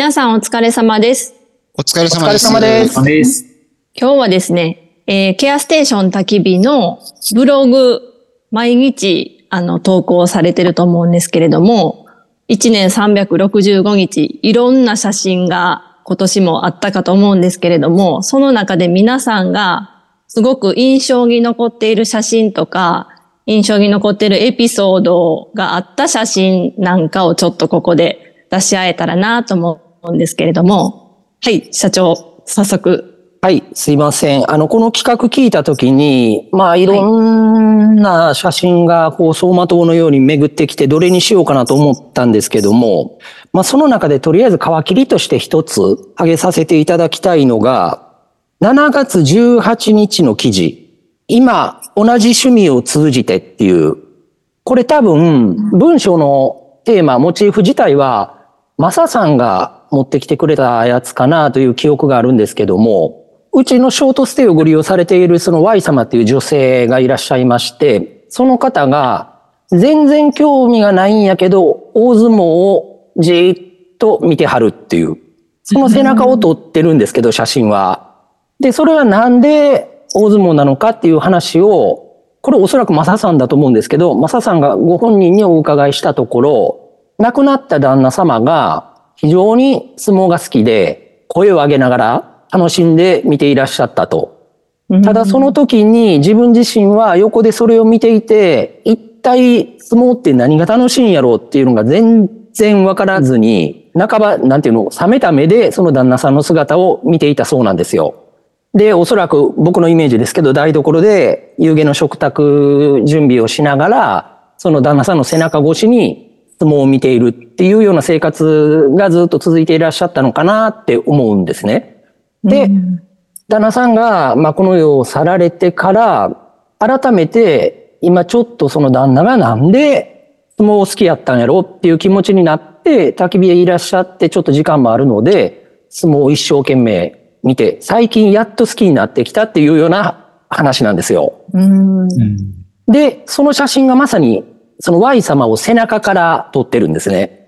皆さんお疲れ様です。お疲れ様です。お疲れ様ですです。今日はですね、えーケアステーション焚き火のブログ、毎日、あの、投稿されてると思うんですけれども、1年365日、いろんな写真が今年もあったかと思うんですけれども、その中で皆さんがすごく印象に残っている写真とか、印象に残っているエピソードがあった写真なんかをちょっとここで出し合えたらなと思うんですけれども、はい、社長、早速。はい、すいません。あの、この企画聞いたときに、まあ、い。ろんな写真が、こう、走馬灯のように巡ってきて、どれにしようかなと思ったんですけども、まあ、その中でとりあえず皮切りとして一つ挙げさせていただきたいのが、7月18日の記事、今、同じ趣味を通じてっていう、これ多分、文章のテーマ、モチーフ自体は、マサさんが持ってきてくれたやつかなという記憶があるんですけども、うちのショートステイをご利用されているその Y 様っていう女性がいらっしゃいまして、その方が全然興味がないんやけど、大相撲をじーっと見てはるっていう、その背中を撮ってるんですけど、写真は。で、それはなんで大相撲なのかっていう話を、これおそらくマサさんだと思うんですけど、マサさんがご本人にお伺いしたところ、亡くなった旦那様が非常に相撲が好きで、声を上げながら楽しんで見ていらっしゃったと。ただその時に自分自身は横でそれを見ていて、一体相撲って何が楽しいんやろうっていうのが全然わからずに、半ば、なんていうの、冷めた目でその旦那さんの姿を見ていたそうなんですよ。で、おそらく僕のイメージですけど、台所で夕げの食卓準備をしながら、その旦那さんの背中越しに相撲を見ているっていうような生活がずっと続いていらっしゃったのかなって思うんですね。で、旦那さんが、まあ、この世を去られてから、改めて、今ちょっとその旦那がなんで相撲を好きやったんやろっていう気持ちになって、焚き火へいらっしゃって、ちょっと時間もあるので、相撲を一生懸命見て、最近やっと好きになってきたっていうような話なんですよ。うんうん。で、その写真がまさに、その Y 様を背中から撮ってるんですね。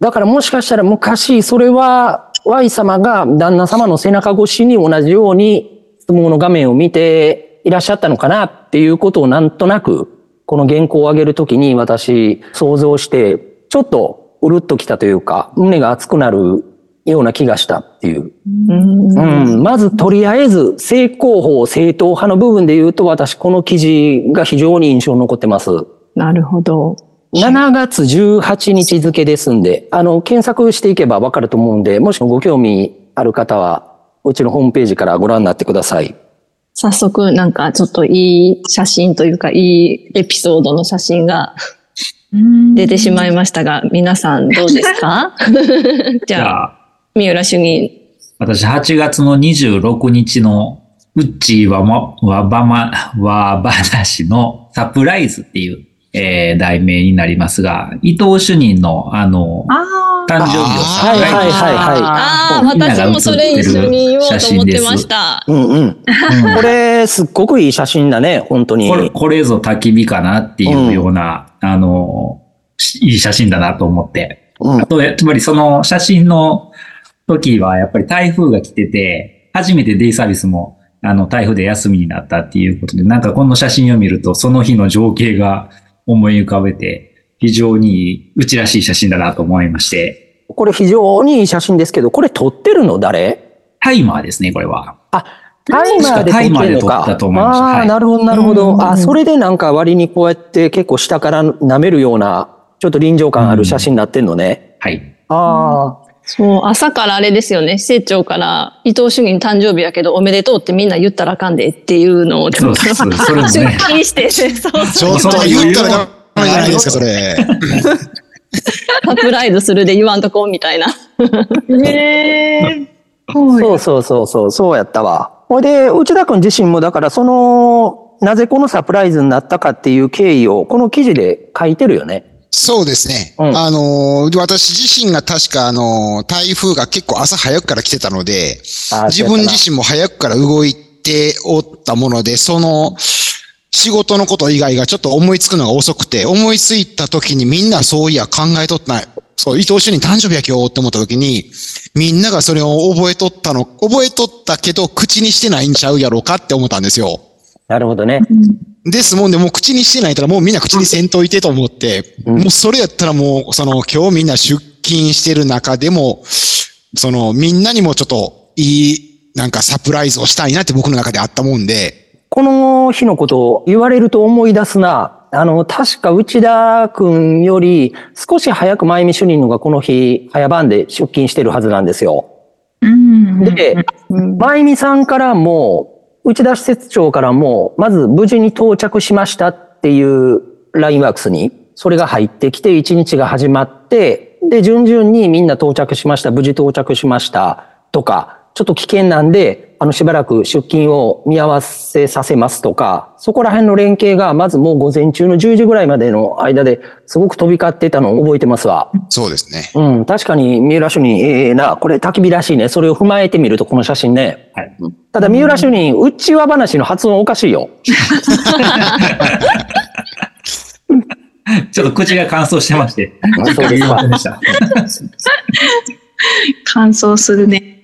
だからもしかしたら昔、それは Y 様が旦那様の背中越しに同じように相撲の画面を見ていらっしゃったのかなっていうことをなんとなく、この原稿を上げるときに私想像して、ちょっとうるっときたというか、胸が熱くなるような気がしたっていう。うんうん、まずとりあえず正攻法、正統派の部分で言うと私この記事が非常に印象に残ってます。なるほど。7月18日付ですんで、あの、検索していけばわかると思うんで、もしご興味ある方は、うちのホームページからご覧になってください。早速なんかちょっといい写真というかいいエピソードの写真が出てしまいましたが、皆さんどうですか？じ じゃあ、ゃあ、三浦主任。私8月の26日のうっちーわま、わばま、わ話のサプライズっていう、えー題名になりますが、伊藤主任のあの、あ誕生日をサはいはいはいはい。ああ、私もそれ一緒に言おうと思ってました。うんうん。これ、すっごくいい写真だね、本当に。これ、これぞ焚き火かなっていうような、あの、しいい写真だなと思って。うんあと、やっぱりその写真の時は、やっぱり台風が来てて、初めてデイサービスも、あの、台風で休みになったっていうことで、なんかこの写真を見ると、その日の情景が思い浮かべて、非常にうちらしい写真だなと思いまして、これ非常にいい写真ですけど、これ撮ってるの誰？タイマーですね、これは。あ、タイマーで撮ってるのタイマーで撮か。ったと思いますああ、はいなるほど、なるほど。うんあ、それでなんか割にこうやって結構下から舐めるような、ちょっと臨場感ある写真になってんのね。はい。ああ、そう、朝からあれですよね。施設長から伊藤主任誕生日やけどおめでとうってみんな言ったらあかんでっていうのを、そうそうそうそれもね出勤して、そうちょっと言ったらダメじゃないですか、それ。サプライズするで言わんとこうみたいな。ーへえ。そうそうそうそう、そうやったわ。ほいで、内田君自身もだからその、なぜこのサプライズになったかっていう経緯をこの記事で書いてるよね。そうですね。うんあのー、私自身が確かあのー、台風が結構朝早くから来てたので、自分自身も早くから動いておったもので、その、仕事のこと以外がちょっと思いつくのが遅くて、思いついた時にみんなそういや考えとったな、そう、伊藤主任誕生日や今日って思った時に、みんながそれを覚えとったの、覚えとったけど口にしてないんちゃうやろうかって思ったんですよ。なるほどね。ですもんで、もう口にしてないからもうみんな口にせんといてと思って、うんもうそれやったらもう、その今日みんな出勤してる中でも、そのみんなにもちょっといい、なんかサプライズをしたいなって僕の中であったもんで、この日のことを言われると思い出すな。あの、確か内田くんより少し早く前見主任のがこの日早番で出勤してるはずなんですよ。うん。で、前見さんからも、内田施設長からも、まず無事に到着しましたっていうラインワークスに、それが入ってきて1日が始まって、で、順々にみんな到着しました、無事到着しましたとか、ちょっと危険なんで、あの、しばらく出勤を見合わせさせますとか、そこら辺の連携が、まずもう午前中の10時ぐらいまでの間ですごく飛び交ってたのを覚えてますわ。そうですね。うん、確かに三浦主任、ええな、これ焚き火らしいね。それを踏まえてみると、この写真ね。はい。ただ、三浦主任、うちわ話の発音おかしいよ。ちょっと口が乾燥してまして。乾燥するね。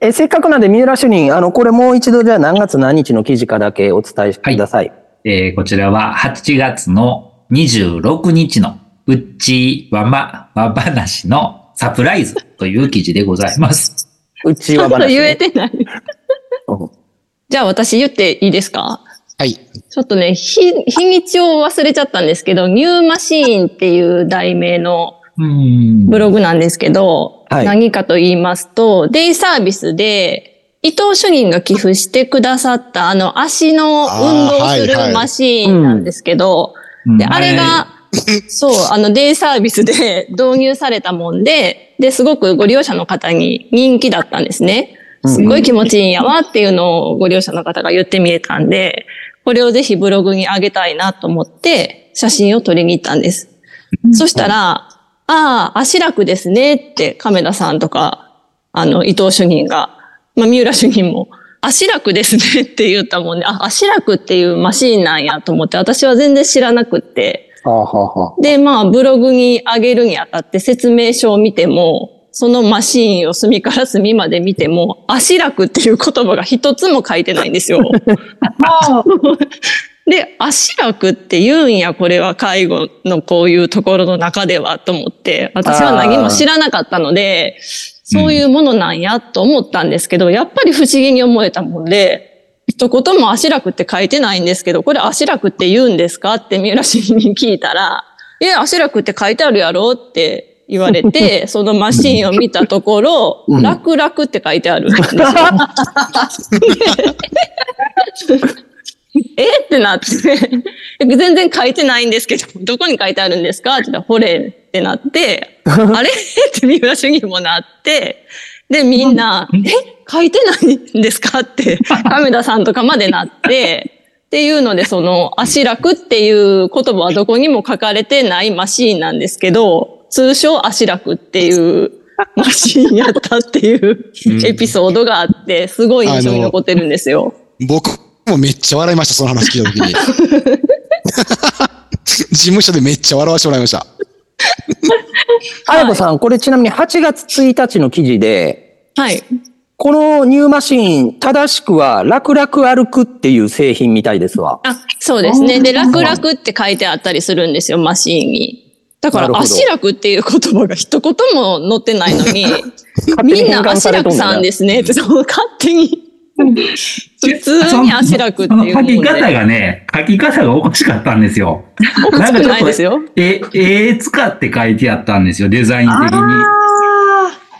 え、せっかくなんで、三浦主任、あの、これもう一度じゃあ何月何日の記事かだけお伝えください。えーこちらは8月の26日のうっちわまわ話のサプライズという記事でございます。うちちょっとわ話、言えてない。うんじゃあ私言っていいですか？はい。ちょっとね、日、日にちを忘れちゃったんですけど、ニューマシーンっていう題名のうんブログなんですけど、はい何かと言いますと、デイサービスで、伊藤主任が寄付してくださったあの足の運動するマシーンなんですけど、で、あれが、そう、あの、デイサービスで導入されたもんで、で、すごくご利用者の方に人気だったんですね。すごい気持ちいいんやわっていうのをご利用者の方が言ってみえたんで、これをぜひブログに上げたいなと思って、写真を撮りに行ったんです。そしたら、ああ、足楽ですねって亀田さんとか、あの、伊藤主任が、まあ、三浦主任も、足楽ですねって言ったもんで、あ、足楽っていうマシーンなんやと思って、私は全然知らなくって、はあはあはあで、まあ、ブログに上げるにあたって説明書を見ても、そのマシーンを隅から隅まで見ても、足楽っていう言葉が一つも書いてないんですよ。で、足楽って言うんや、これは介護のこういうところの中ではと思って、私は何も知らなかったので、そういうものなんやと思ったんですけど、やっぱり不思議に思えたもんで、一言も足楽って書いてないんですけど、これ足楽って言うんですかって三浦市に聞いたら、え、足楽って書いてあるやろって言われて、そのマシンを見たところ、うん楽々って書いてあるんですよ。え？ってなって、全然書いてないんですけど、どこに書いてあるんですか？って言ったら、ほれってなって、あれ？って三浦主義もなって、で、みんな、え？書いてないんですか？って、亀田さんとかまでなって、っていうので、その、足楽っていう言葉はどこにも書かれてないマシーンなんですけど、通称足楽っていうマシーンやったっていうエピソードがあって、すごい印象に残ってるんですよ。僕もめっちゃ笑いました、その話聞いたときに。事務所でめっちゃ笑わせてもらいました。あやこさん、これちなみに8月1日の記事で、はい。このニューマシーン、正しくは、楽々歩くっていう製品みたいですわ。あ、そうですね。で、楽々って書いてあったりするんですよ、マシーンに。だから、なるほど足楽っていう言葉が一言も載ってないのに、みんな足楽さんですねって、そう、勝手に。普通に足楽っていう書き方がね、書き方がおかしかったんですよ。おかしくないですよ。え、絵使って書いてあったんですよ、デザイン的に。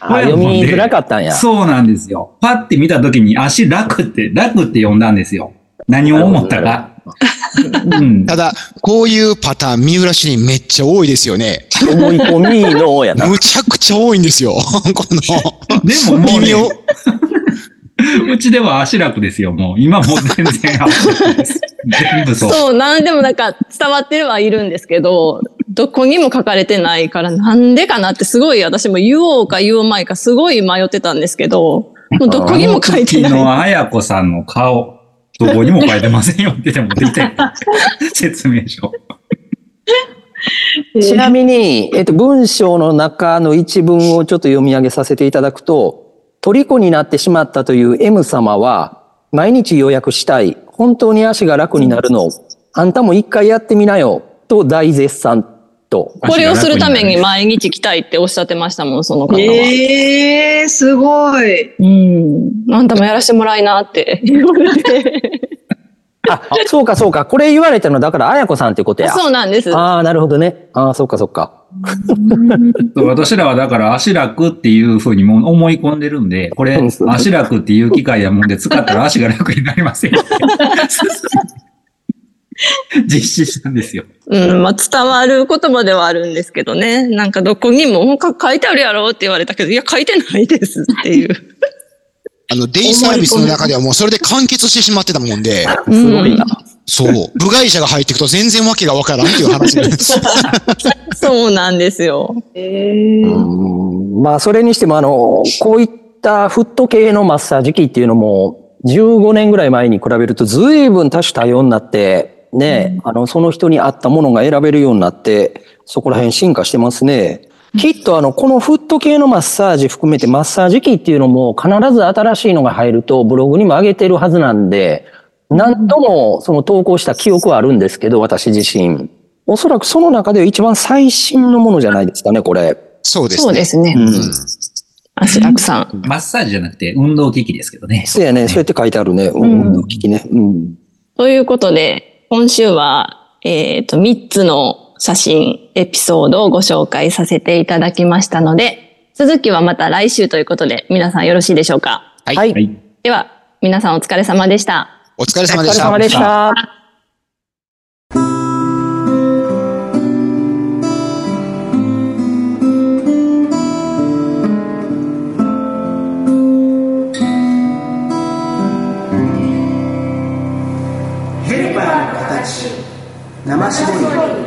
あ読みづらかったんや。そうなんですよ。パッて見たときに足楽って、楽って読んだんですよ。何を思ったか。うん。ただ、こういうパターン、三浦市にめっちゃ多いですよね。思い込みのやな。むちゃくちゃ多いんですよ。この、でももう、ね微妙。、うちでは足楽ですよ、もう。今もう全然足楽です。全部そう。そう、なんでもなんか伝わってるはいるんですけど、どこにも書かれてないからなんでかなってすごい私も言おうか言おうまいかすごい迷ってたんですけど、もうどこにも書いてない。あの時のあやこさんの顔、どこにも書いてませんよって言っても出てる 説明書。ちなみに、えっと、文章の中の一文をちょっと読み上げさせていただくと、虜になってしまったという M 様は、毎日予約したい。本当に足が楽になるの。あんたも一回やってみなよ。と大絶賛と。これをするために毎日来たいっておっしゃってましたもん、その方は。ええすごい。うん。あんたもやらしてもらいなって言われて。あ、そうかそうか。これ言われたのだから、あやこさんってことや。そうなんです。ああ、なるほどね。ああ、そうかそうか。私らはだから足楽っていうふうにもう思い込んでるんで、これ足楽っていう機械やもんで使ったら足が楽になりませんよ。実施したんですよ。うん、まあ伝わる言葉ではあるんですけどね。なんかどこにもか書いてあるやろって言われたけど、いや書いてないですっていう。あの、デイサービスの中ではもうそれで完結してしまってたもんで、すごいな。そう。部外者が入っていくと全然わけがわからんっていう話なんです。そうなんですよ。えまあ、それにしても、あの、こういったフット系のマッサージ機っていうのも、15年ぐらい前に比べると随分多種多様になって、ね、あの、その人に合ったものが選べるようになって、そこら辺進化してますね。きっとあの、このフット系のマッサージ含めてマッサージ機っていうのも必ず新しいのが入るとブログにも上げてるはずなんで、何度もその投稿した記憶はあるんですけど、私自身。おそらくその中では一番最新のものじゃないですかね、これ。そうですね。そうですね。うん。足楽さん。マッサージじゃなくて運動機器ですけどね。そうやね。そうやって書いてあるね。うん。聞きね。うん。ということで、今週は、えっ、と、3つの写真、エピソードをご紹介させていただきましたので、続きはまた来週ということで、皆さんよろしいでしょうか？はいはい。はい。では、皆さんお疲れ様でした。お疲れお疲れ様でした。様でした。ヘルパーの形生絞り